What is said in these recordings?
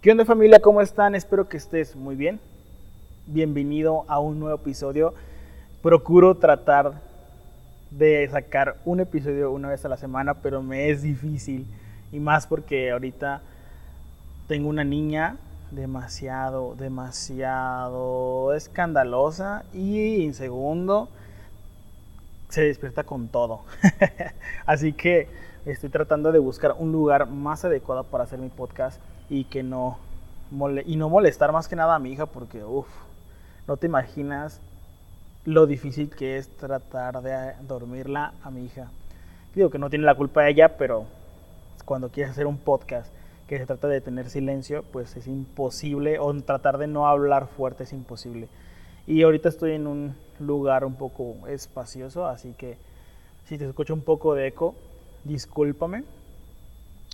¿Qué onda familia? ¿Cómo están? Espero que estés muy bien. Bienvenido a un nuevo episodio. Procuro tratar de sacar un episodio una vez a la semana, pero me es difícil. Y más porque ahorita tengo una niña demasiado, demasiado escandalosa y en segundo se despierta con todo. Así que estoy tratando de buscar un lugar más adecuado para hacer mi podcast y que no y no molestar más que nada a mi hija porque uff, no te imaginas lo difícil que es tratar de dormirla a mi hija. Digo que no tiene la culpa ella, pero cuando quieres hacer un podcast que se trata de tener silencio, pues es imposible, o tratar de no hablar fuerte es imposible. Y ahorita estoy en un lugar un poco espacioso, así que si te escucho un poco de eco, discúlpame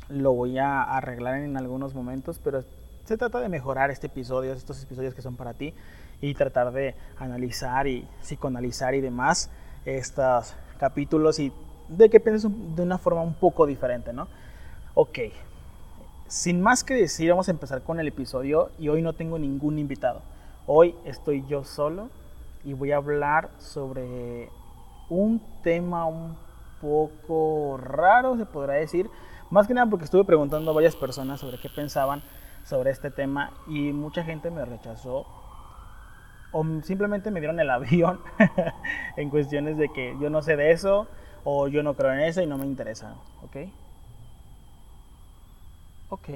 lo voy a arreglar en algunos momentos, pero se trata de mejorar este episodio, estos episodios que son para ti y tratar de analizar y psicoanalizar y demás estos capítulos y de que pienses de una forma un poco diferente, ¿no? Ok, sin más que decir, vamos a empezar con el episodio y hoy no tengo ningún invitado. Hoy estoy yo solo y voy a hablar sobre un tema un poco raro, se podrá decir, más que nada porque estuve preguntando a varias personas sobre qué pensaban sobre este tema y mucha gente me rechazó o simplemente me dieron el avión en cuestiones de que yo no sé de eso o yo no creo en eso y no me interesa, ¿ok? Ok.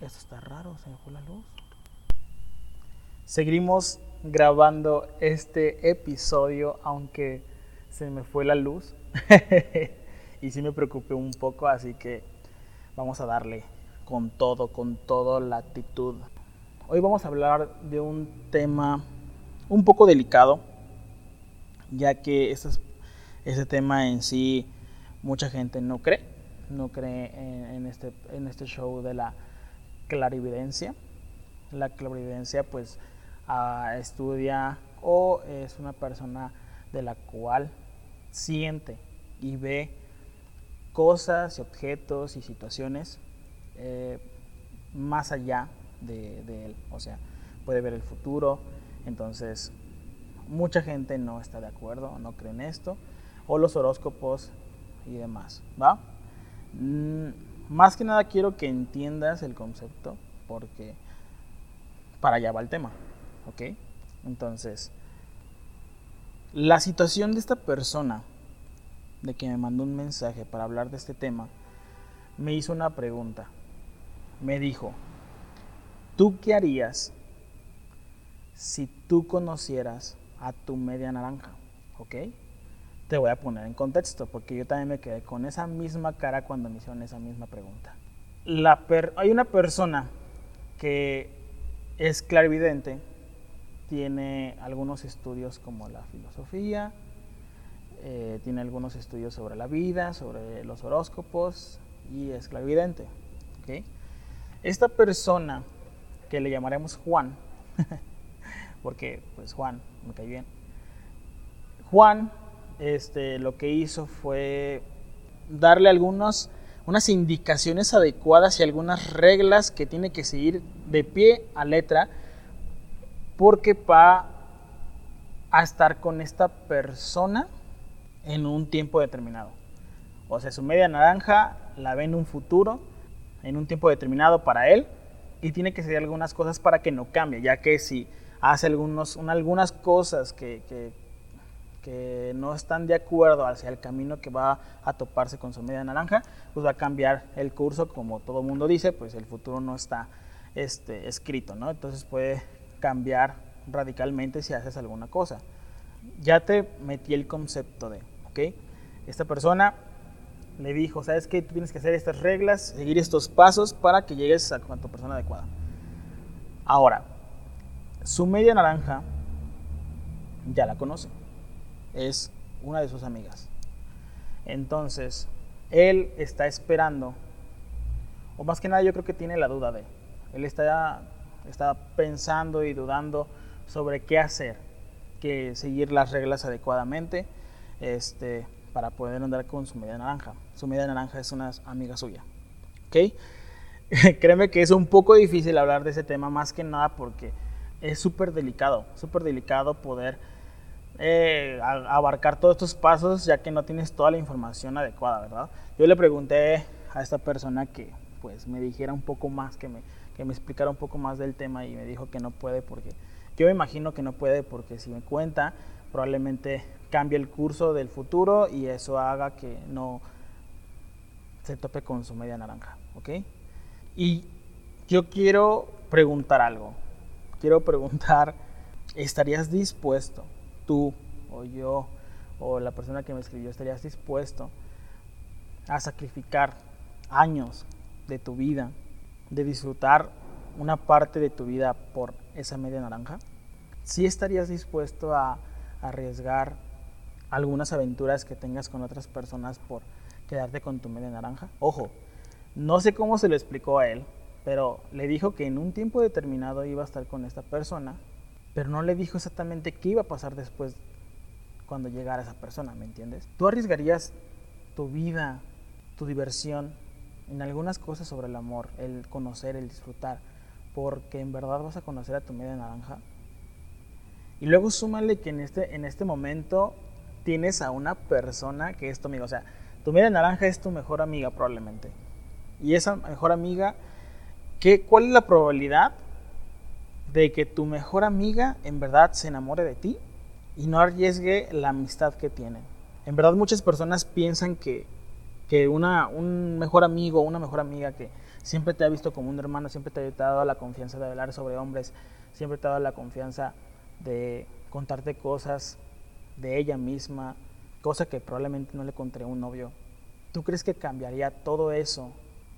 Esto está raro, se me fue la luz. Seguimos grabando este episodio aunque se me fue la luz. y sí me preocupé un poco, así que vamos a darle con todo, con toda la actitud. Hoy vamos a hablar de un tema un poco delicado, ya que ese, ese tema en sí mucha gente no cree, no cree en, este, en este show de la clarividencia. La clarividencia pues ah, estudia o es una persona de la cual siente y ve cosas y objetos y situaciones eh, más allá de, él. O sea, puede ver el futuro. Entonces, mucha gente no está de acuerdo, no cree en esto. O los horóscopos y demás. ¿Va? Mm, más que nada quiero que entiendas el concepto porque para allá va el tema. ¿Ok? Entonces, la situación de esta persona de que me mandó un mensaje para hablar de este tema, me hizo una pregunta. Me dijo, ¿tú qué harías si tú conocieras a tu media naranja? ¿Ok? Te voy a poner en contexto, porque yo también me quedé con esa misma cara cuando me hicieron esa misma pregunta. La hay una persona que es clarividente, tiene algunos estudios como la filosofía, eh, tiene algunos estudios sobre la vida, sobre los horóscopos y es clarividente. Esta persona que le llamaremos Juan, porque pues Juan me cae bien. Juan este, lo que hizo fue darle algunos, unas indicaciones adecuadas y algunas reglas que tiene que seguir de pie a letra porque va a estar con esta persona en un tiempo determinado. O sea, su media naranja la ve en un futuro, en un tiempo determinado para él, y tiene que hacer algunas cosas para que no cambie, ya que si hace algunos, algunas cosas que, que, no están de acuerdo hacia el camino que va a toparse con su media naranja, pues va a cambiar el curso, como todo mundo dice, pues el futuro no está este, escrito, ¿no? Entonces puede cambiar radicalmente si haces alguna cosa. Ya te metí el concepto de ¿ok? Esta persona le dijo, ¿sabes qué? Tú tienes que hacer estas reglas, seguir estos pasos para que llegues a tu persona adecuada. Ahora, su media naranja ya la conoce. Es una de sus amigas. Entonces, él está esperando, o más que nada yo creo que tiene la duda de, él está, está pensando y dudando sobre qué hacer, que seguir las reglas adecuadamente este, para poder andar con su media naranja. Su media naranja es una amiga suya. ¿Ok? créeme que es un poco difícil hablar de ese tema más que nada porque es súper delicado, súper delicado poder eh, abarcar todos estos pasos ya que no tienes toda la información adecuada, ¿verdad? Yo le pregunté a esta persona que pues me dijera un poco más, que me, que me explicara un poco más del tema y me dijo que no puede porque yo me imagino que no puede porque si me cuenta probablemente cambie el curso del futuro y eso haga que no se tope con su media naranja, ¿ok? Y yo quiero preguntar algo. Quiero preguntar, ¿estarías dispuesto, tú o yo o la persona que me escribió, estarías dispuesto a sacrificar años de tu vida, de disfrutar una parte de tu vida por esa media naranja? ¿Sí estarías dispuesto a arriesgar algunas aventuras que tengas con otras personas por quedarte con tu media naranja? Ojo, no sé cómo se lo explicó a él, pero le dijo que en un tiempo determinado iba a estar con esta persona, pero no le dijo exactamente qué iba a pasar después cuando llegara esa persona, ¿me entiendes? ¿Tú arriesgarías tu vida, tu diversión en algunas cosas sobre el amor, el conocer, el disfrutar, porque en verdad vas a conocer a tu media naranja? Y luego súmale que en este, en este momento tienes a una persona que es tu amiga, o sea, tu media naranja es tu mejor amiga probablemente y esa mejor amiga, ¿qué, ¿cuál es la probabilidad de que tu mejor amiga en verdad se enamore de ti y no arriesgue la amistad que tienen? En verdad muchas personas piensan que, que una, un mejor amigo una mejor amiga que siempre te ha visto como un hermano, siempre te ha dado la confianza de hablar sobre hombres, siempre te ha dado la confianza de contarte cosas de ella misma, cosa que probablemente no le conté a un novio. ¿Tú crees que cambiaría todo eso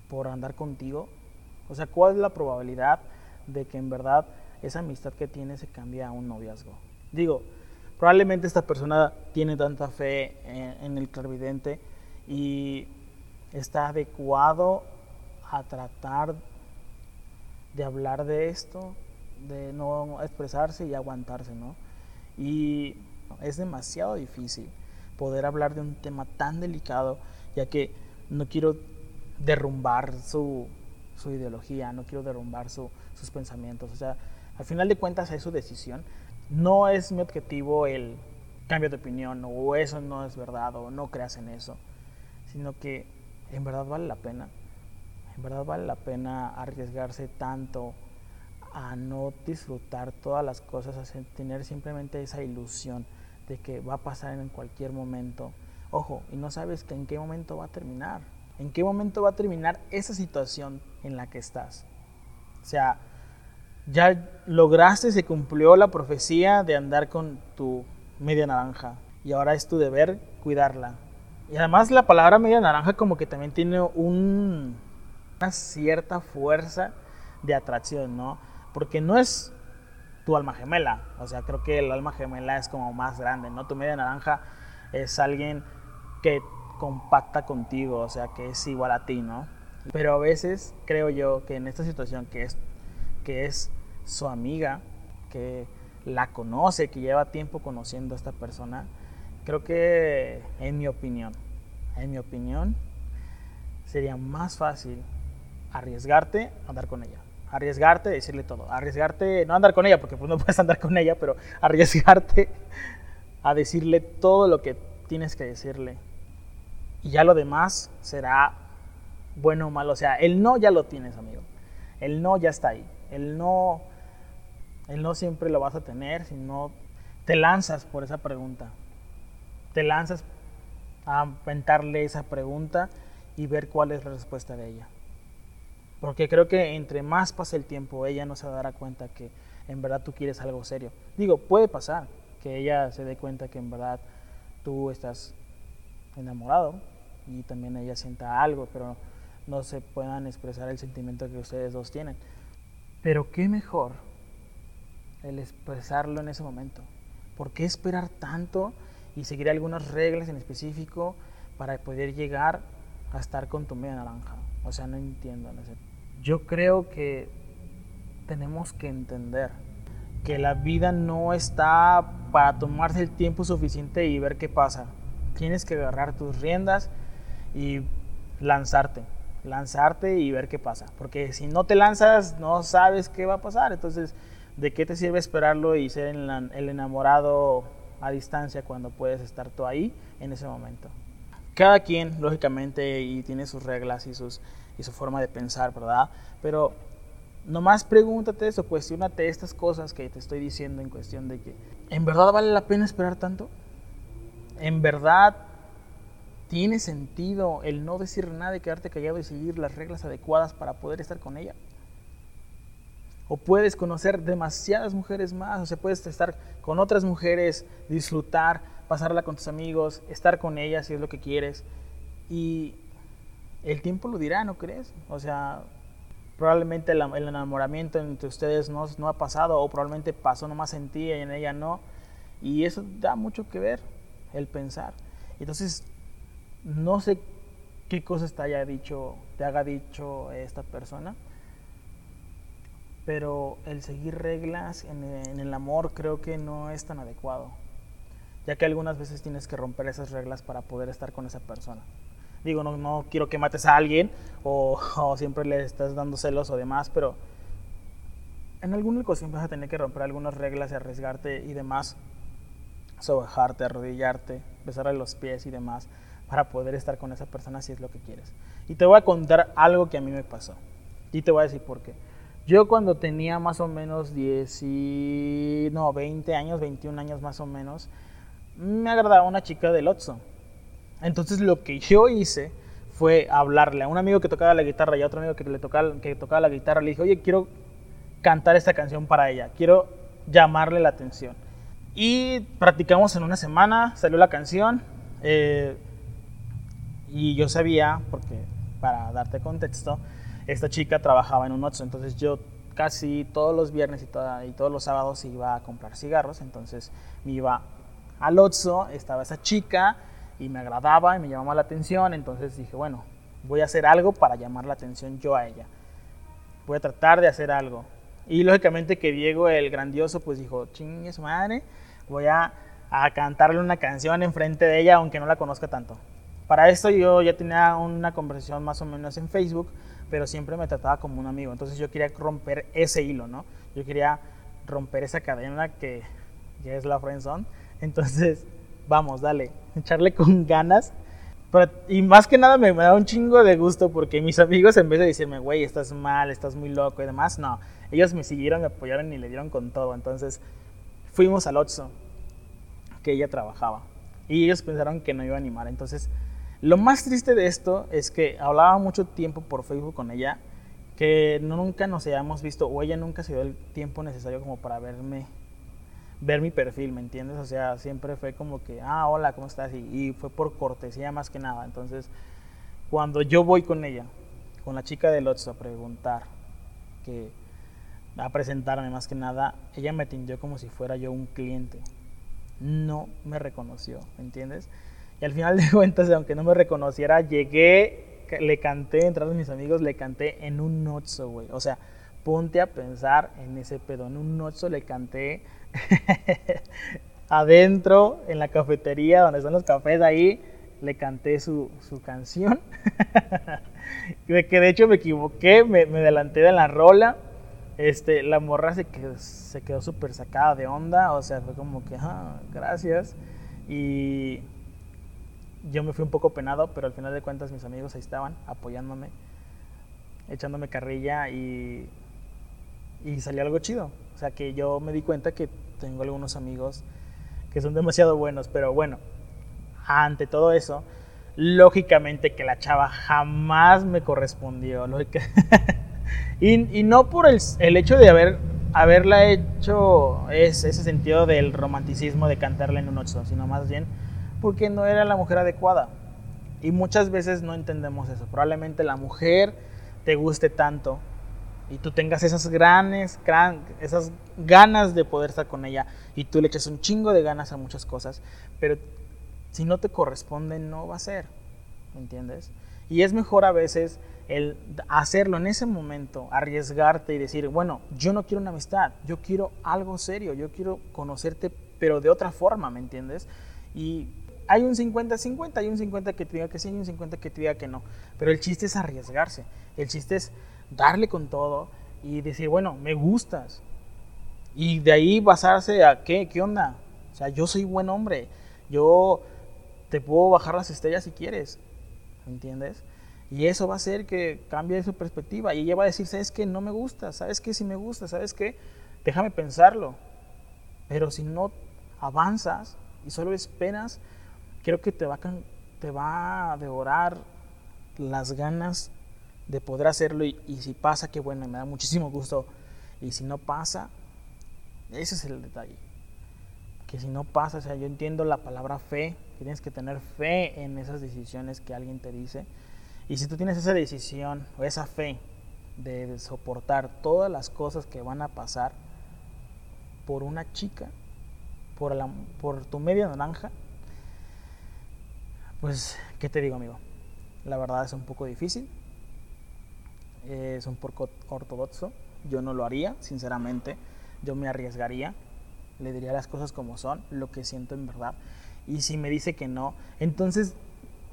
por andar contigo? O sea, ¿cuál es la probabilidad de que en verdad esa amistad que tienes se cambie a un noviazgo? Digo, probablemente esta persona tiene tanta fe en, el clarividente y está adecuado a tratar de hablar de esto, de no expresarse y aguantarse, ¿no? Y es demasiado difícil poder hablar de un tema tan delicado, ya que no quiero derrumbar su, su ideología, no quiero derrumbar su, sus pensamientos. O sea, al final de cuentas es su decisión. No es mi objetivo el cambio de opinión o eso no es verdad o no creas en eso, sino que en verdad vale la pena. En verdad vale la pena arriesgarse tanto a no disfrutar todas las cosas, a tener simplemente esa ilusión de que va a pasar en cualquier momento. Ojo, y no sabes que en qué momento va a terminar. ¿En qué momento va a terminar esa situación en la que estás? O sea, ya lograste, se cumplió la profecía de andar con tu media naranja y ahora es tu deber cuidarla. Y además la palabra media naranja como que también tiene un, una cierta fuerza de atracción, ¿no? Porque no es tu alma gemela, o sea, creo que el alma gemela es como más grande, ¿no? Tu media naranja es alguien que compacta contigo, o sea, que es igual a ti, ¿no? Pero a veces creo yo que en esta situación que es, que es su amiga, que la conoce, que lleva tiempo conociendo a esta persona, creo que en mi opinión, en mi opinión, sería más fácil arriesgarte a andar con ella. Arriesgarte, decirle todo. Arriesgarte, no andar con ella, porque pues no puedes andar con ella, pero arriesgarte a decirle todo lo que tienes que decirle y ya lo demás será bueno o malo. O sea, el no ya lo tienes, amigo. El no ya está ahí. El no, el no siempre lo vas a tener si no te lanzas por esa pregunta. Te lanzas a inventarle esa pregunta y ver cuál es la respuesta de ella. Porque creo que entre más pase el tiempo, ella no se dará cuenta que en verdad tú quieres algo serio. Digo, puede pasar que ella se dé cuenta que en verdad tú estás enamorado, y también ella sienta algo, pero no se puedan expresar el sentimiento que ustedes dos tienen. Pero qué mejor el expresarlo en ese momento. ¿Por qué esperar tanto y seguir algunas reglas en específico para poder llegar a estar con tu media naranja? O sea, no entiendo. No sé. Yo creo que tenemos que entender que la vida no está para tomarse el tiempo suficiente y ver qué pasa. Tienes que agarrar tus riendas y lanzarte. lanzarte y ver qué pasa. Porque si no te lanzas, no sabes qué va a pasar. Entonces, ¿de qué te sirve esperarlo y ser el enamorado a distancia cuando puedes estar tú ahí en ese momento? Cada quien, lógicamente, y tiene sus reglas y, sus, y su forma de pensar, ¿verdad? Pero nomás pregúntate eso, cuestionate estas cosas que te estoy diciendo en cuestión de que, ¿en verdad vale la pena esperar tanto? ¿En verdad tiene sentido el no decir nada y quedarte callado y seguir las reglas adecuadas para poder estar con ella? O puedes conocer demasiadas mujeres más, o sea, puedes estar con otras mujeres, disfrutar, pasarla con tus amigos, estar con ellas si es lo que quieres. Y el tiempo lo dirá, ¿no crees? O sea, probablemente el, enamoramiento entre ustedes no, no ha pasado o probablemente pasó nomás en ti y en ella no. Y eso da mucho que ver, el pensar. Entonces, no sé qué cosas te haya dicho, te haga dicho esta persona, pero el seguir reglas en, el amor creo que no es tan adecuado, ya que algunas veces tienes que romper esas reglas para poder estar con esa persona. Digo, no, no quiero que mates a alguien o, siempre le estás dando celos o demás, pero en alguna ocasión vas a tener que romper algunas reglas y arriesgarte y demás, sobajarte, arrodillarte, besarle los pies y demás para poder estar con esa persona si es lo que quieres. Y te voy a contar algo que a mí me pasó. Y te voy a decir por qué. Yo cuando tenía más o menos 10 y... no, 20 años, 21 años más o menos, me agradaba una chica del Otso. Entonces lo que yo hice fue hablarle a un amigo que tocaba la guitarra y a otro amigo que tocaba la guitarra. Le dije, oye, quiero cantar esta canción para ella, quiero llamarle la atención. Y practicamos en una semana, salió la canción. Eh, y yo sabía, porque para darte contexto, esta chica trabajaba en un Oxxo, entonces yo casi todos los viernes y, todos los sábados iba a comprar cigarros, entonces me iba al Oxxo, estaba esa chica, y me agradaba y me llamaba la atención, entonces dije, bueno, voy a hacer algo para llamar la atención yo a ella. Voy a tratar de hacer algo. Y lógicamente que Diego el grandioso pues dijo, chingue su madre, voy a, a cantarle una canción enfrente de ella aunque no la conozca tanto. Para esto yo ya tenía una conversación más o menos en Facebook, pero siempre me trataba como un amigo. Entonces yo quería romper ese hilo, ¿no? Yo quería romper esa cadena que, que es la friendzone. Entonces vamos, dale, echarle con ganas. y más que nada me, da un chingo de gusto porque mis amigos en vez de decirme, güey, estás mal, estás muy loco y demás, no, ellos me siguieron, me apoyaron y le dieron con todo. Entonces fuimos al Otso, que ella trabajaba, y ellos pensaron que no iba a animar. Entonces, lo más triste de esto es que hablaba mucho tiempo por Facebook con ella, que nunca nos hayamos visto o ella nunca se dio el tiempo necesario como para verme ver mi perfil, ¿me entiendes? O sea, siempre fue como que, ah, hola, ¿cómo estás? Y, fue por cortesía más que nada. Entonces, cuando yo voy con ella, con la chica de Lotso a preguntar, que a presentarme más que nada, ella me atendió como si fuera yo un cliente. No me reconoció, ¿me entiendes? Y al final de cuentas, aunque no me reconociera, llegué, le canté, entraron mis amigos, le canté en un nocho, güey. O sea, ponte a pensar en ese pedo. En un nocho le canté adentro, en la cafetería, donde están los cafés ahí, le canté su, su canción. que de hecho me equivoqué, me, me, adelanté de la rola. Este, la morra se quedó, se quedó súper sacada de onda, o sea, fue como que, ah, gracias. Y yo me fui un poco penado, pero al final de cuentas mis amigos ahí estaban apoyándome, echándome carrilla y, y salió algo chido. O sea, que yo me di cuenta que tengo algunos amigos que son demasiado buenos, pero bueno, ante todo eso, lógicamente que la chava jamás me correspondió. y, y, no por el, el, hecho de haber, haberla hecho es, ese sentido del romanticismo de cantarla en un ocho, sino más bien porque no era la mujer adecuada. Y muchas veces no entendemos eso. Probablemente la mujer te guste tanto y tú tengas esas grandes, esas ganas de poder estar con ella y tú le echas un chingo de ganas a muchas cosas, pero si no te corresponde no va a ser, ¿me entiendes? Y es mejor a veces el hacerlo en ese momento, arriesgarte y decir, bueno, yo no quiero una amistad, yo quiero algo serio, yo quiero conocerte, pero de otra forma, ¿me entiendes? Y hay un 50-50, hay un 50 que te diga que sí, hay un 50 que te diga que no. Pero el chiste es arriesgarse. El chiste es darle con todo y decir, bueno, me gustas. Y de ahí basarse a qué, qué onda. O sea, yo soy buen hombre. Yo te puedo bajar las estrellas si quieres. ¿Entiendes? Y eso va a hacer que cambie su perspectiva. Y ella va a decir, ¿sabes qué? No me gusta. ¿Sabes qué? Si me gusta. ¿Sabes qué? Déjame pensarlo. Pero si no avanzas y solo esperas, creo que te va, a, te va a devorar las ganas de poder hacerlo. Y, y si pasa, qué bueno, me da muchísimo gusto. Y si no pasa, ese es el detalle. Que si no pasa, o sea, yo entiendo la palabra fe, tienes que tener fe en esas decisiones que alguien te dice. Y si tú tienes esa decisión o esa fe de soportar todas las cosas que van a pasar por una chica, por, la, por tu media naranja, pues, ¿qué te digo, amigo? La verdad es un poco difícil, es un poco ortodoxo, yo no lo haría, sinceramente yo me arriesgaría, le diría las cosas como son, lo que siento en verdad. Y si me dice que no, entonces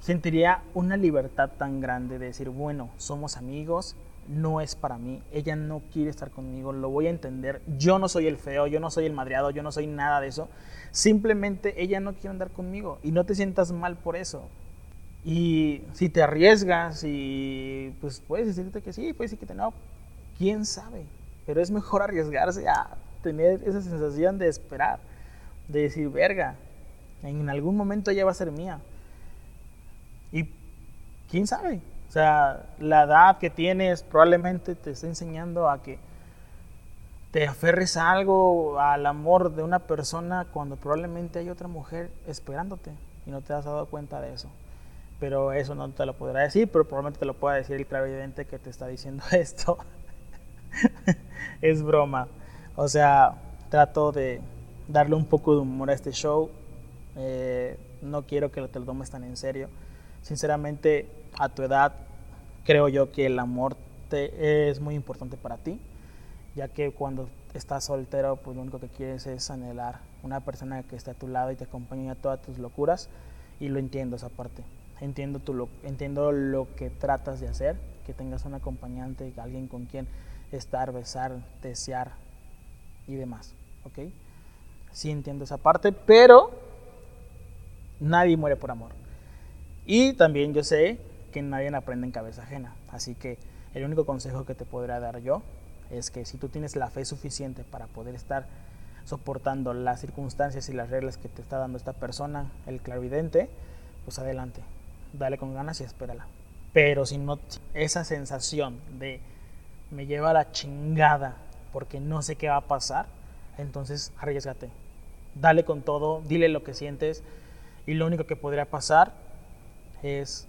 sentiría una libertad tan grande de decir, bueno, somos amigos, no es para mí, ella no quiere estar conmigo, lo voy a entender, yo no soy el feo, yo no soy el madreado, yo no soy nada de eso, simplemente ella no quiere andar conmigo y no te sientas mal por eso. Y si te arriesgas y pues puedes decirte que sí, puedes decir que no, quién sabe, pero es mejor arriesgarse a tener esa sensación de esperar, de decir, verga, en algún momento ella va a ser mía. Y quién sabe, o sea, la edad que tienes probablemente te está enseñando a que te aferres a algo, al amor de una persona, cuando probablemente hay otra mujer esperándote y no te has dado cuenta de eso. Pero eso no te lo podrá decir, pero probablemente te lo pueda decir el clarividente que te está diciendo esto. es broma. O sea, trato de darle un poco de humor a este show. Eh, no quiero que te lo tomes tan en serio. Sinceramente, a tu edad, creo yo que el amor te, es muy importante para ti, ya que cuando estás soltero, pues lo único que quieres es anhelar una persona que esté a tu lado y te acompañe a todas tus locuras, y lo entiendo esa parte. Entiendo, tu, lo, entiendo lo que tratas de hacer, que tengas un acompañante, alguien con quien estar, besar, desear y demás. ¿Ok? Sí entiendo esa parte, pero nadie muere por amor. Y también yo sé que nadie aprende en cabeza ajena. Así que el único consejo que te podría dar yo es que si tú tienes la fe suficiente para poder estar soportando las circunstancias y las reglas que te está dando esta persona, el clarividente, pues adelante, dale con ganas y espérala. Pero si no, esa sensación de me lleva a la chingada porque no sé qué va a pasar, entonces arriesgate. Dale con todo, dile lo que sientes y lo único que podría pasar es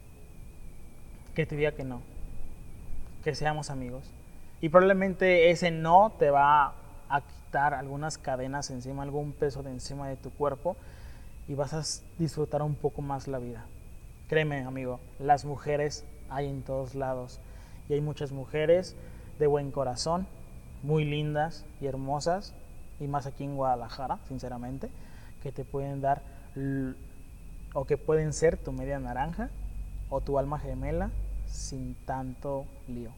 que te diga que no, que seamos amigos. Y probablemente ese no te va a quitar algunas cadenas encima, algún peso de encima de tu cuerpo y vas a disfrutar un poco más la vida. Créeme, amigo, las mujeres hay en todos lados y hay muchas mujeres de buen corazón, muy lindas y hermosas, y más aquí en Guadalajara, sinceramente, que te pueden dar o que pueden ser tu media naranja o tu alma gemela sin tanto lío.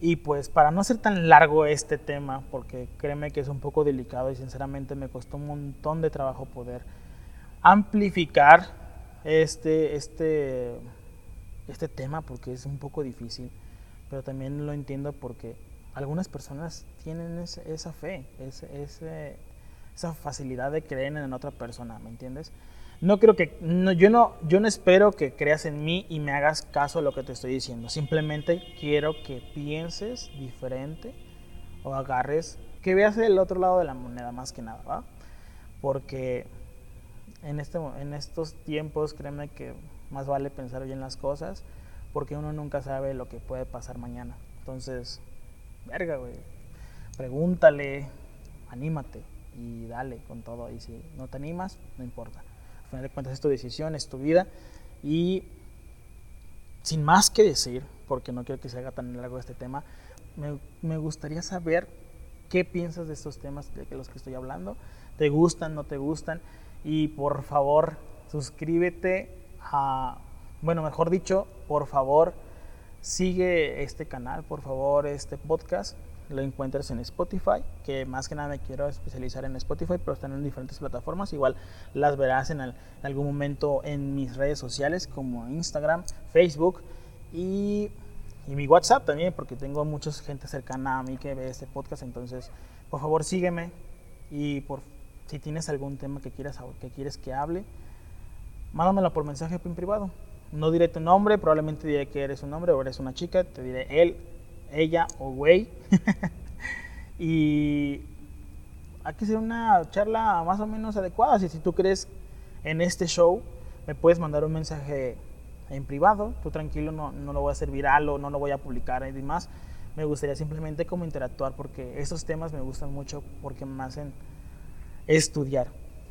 Y pues para no ser tan largo este tema, porque créeme que es un poco delicado y sinceramente me costó un montón de trabajo poder amplificar este, este, este tema porque es un poco difícil pero también lo entiendo porque algunas personas tienen esa fe, esa facilidad de creer en otra persona, ¿me entiendes? No creo que, yo, no, yo no espero que creas en mí y me hagas caso a lo que te estoy diciendo. Simplemente quiero que pienses diferente o agarres, que veas el otro lado de la moneda más que nada, ¿va? Porque en, este, en estos tiempos, créeme que más vale pensar bien las cosas porque uno nunca sabe lo que puede pasar mañana. Entonces, verga, güey, pregúntale, anímate y dale con todo. Y si no te animas, no importa. Al final de cuentas es tu decisión, es tu vida. Y sin más que decir, porque no quiero que se haga tan largo este tema, me, me gustaría saber qué piensas de estos temas de los que estoy hablando. ¿Te gustan, no te gustan? Y por favor, suscríbete a, bueno, mejor dicho, por favor, sigue este canal, por favor, este podcast. Lo encuentras en Spotify, que más que nada me quiero especializar en Spotify, pero están en diferentes plataformas. Igual las verás en, algún momento en mis redes sociales como Instagram, Facebook y, y, mi WhatsApp también, porque tengo mucha gente cercana a mí que ve este podcast. Entonces, por favor, sígueme y por si tienes algún tema que quieras que quieres que hable, mándamelo por mensaje en privado. No diré tu nombre, probablemente diré que eres un hombre o eres una chica, te diré él, ella o güey. y hay que hacer una charla más o menos adecuada. Si, si tú crees en este show, me puedes mandar un mensaje en privado. Tú tranquilo, no, no lo voy a hacer viral o no lo voy a publicar y demás. Me gustaría simplemente como interactuar porque estos temas me gustan mucho porque me hacen estudiar,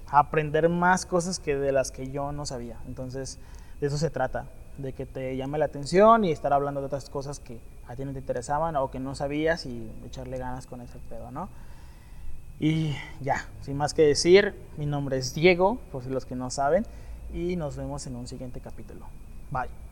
aprender más cosas que de las que yo no sabía. Entonces, de eso se trata, de que te llame la atención y estar hablando de otras cosas que a ti no te interesaban o que no sabías y echarle ganas con ese pedo, ¿no? Y ya, sin más que decir, mi nombre es Diego, por si los que no saben, y nos vemos en un siguiente capítulo. Bye.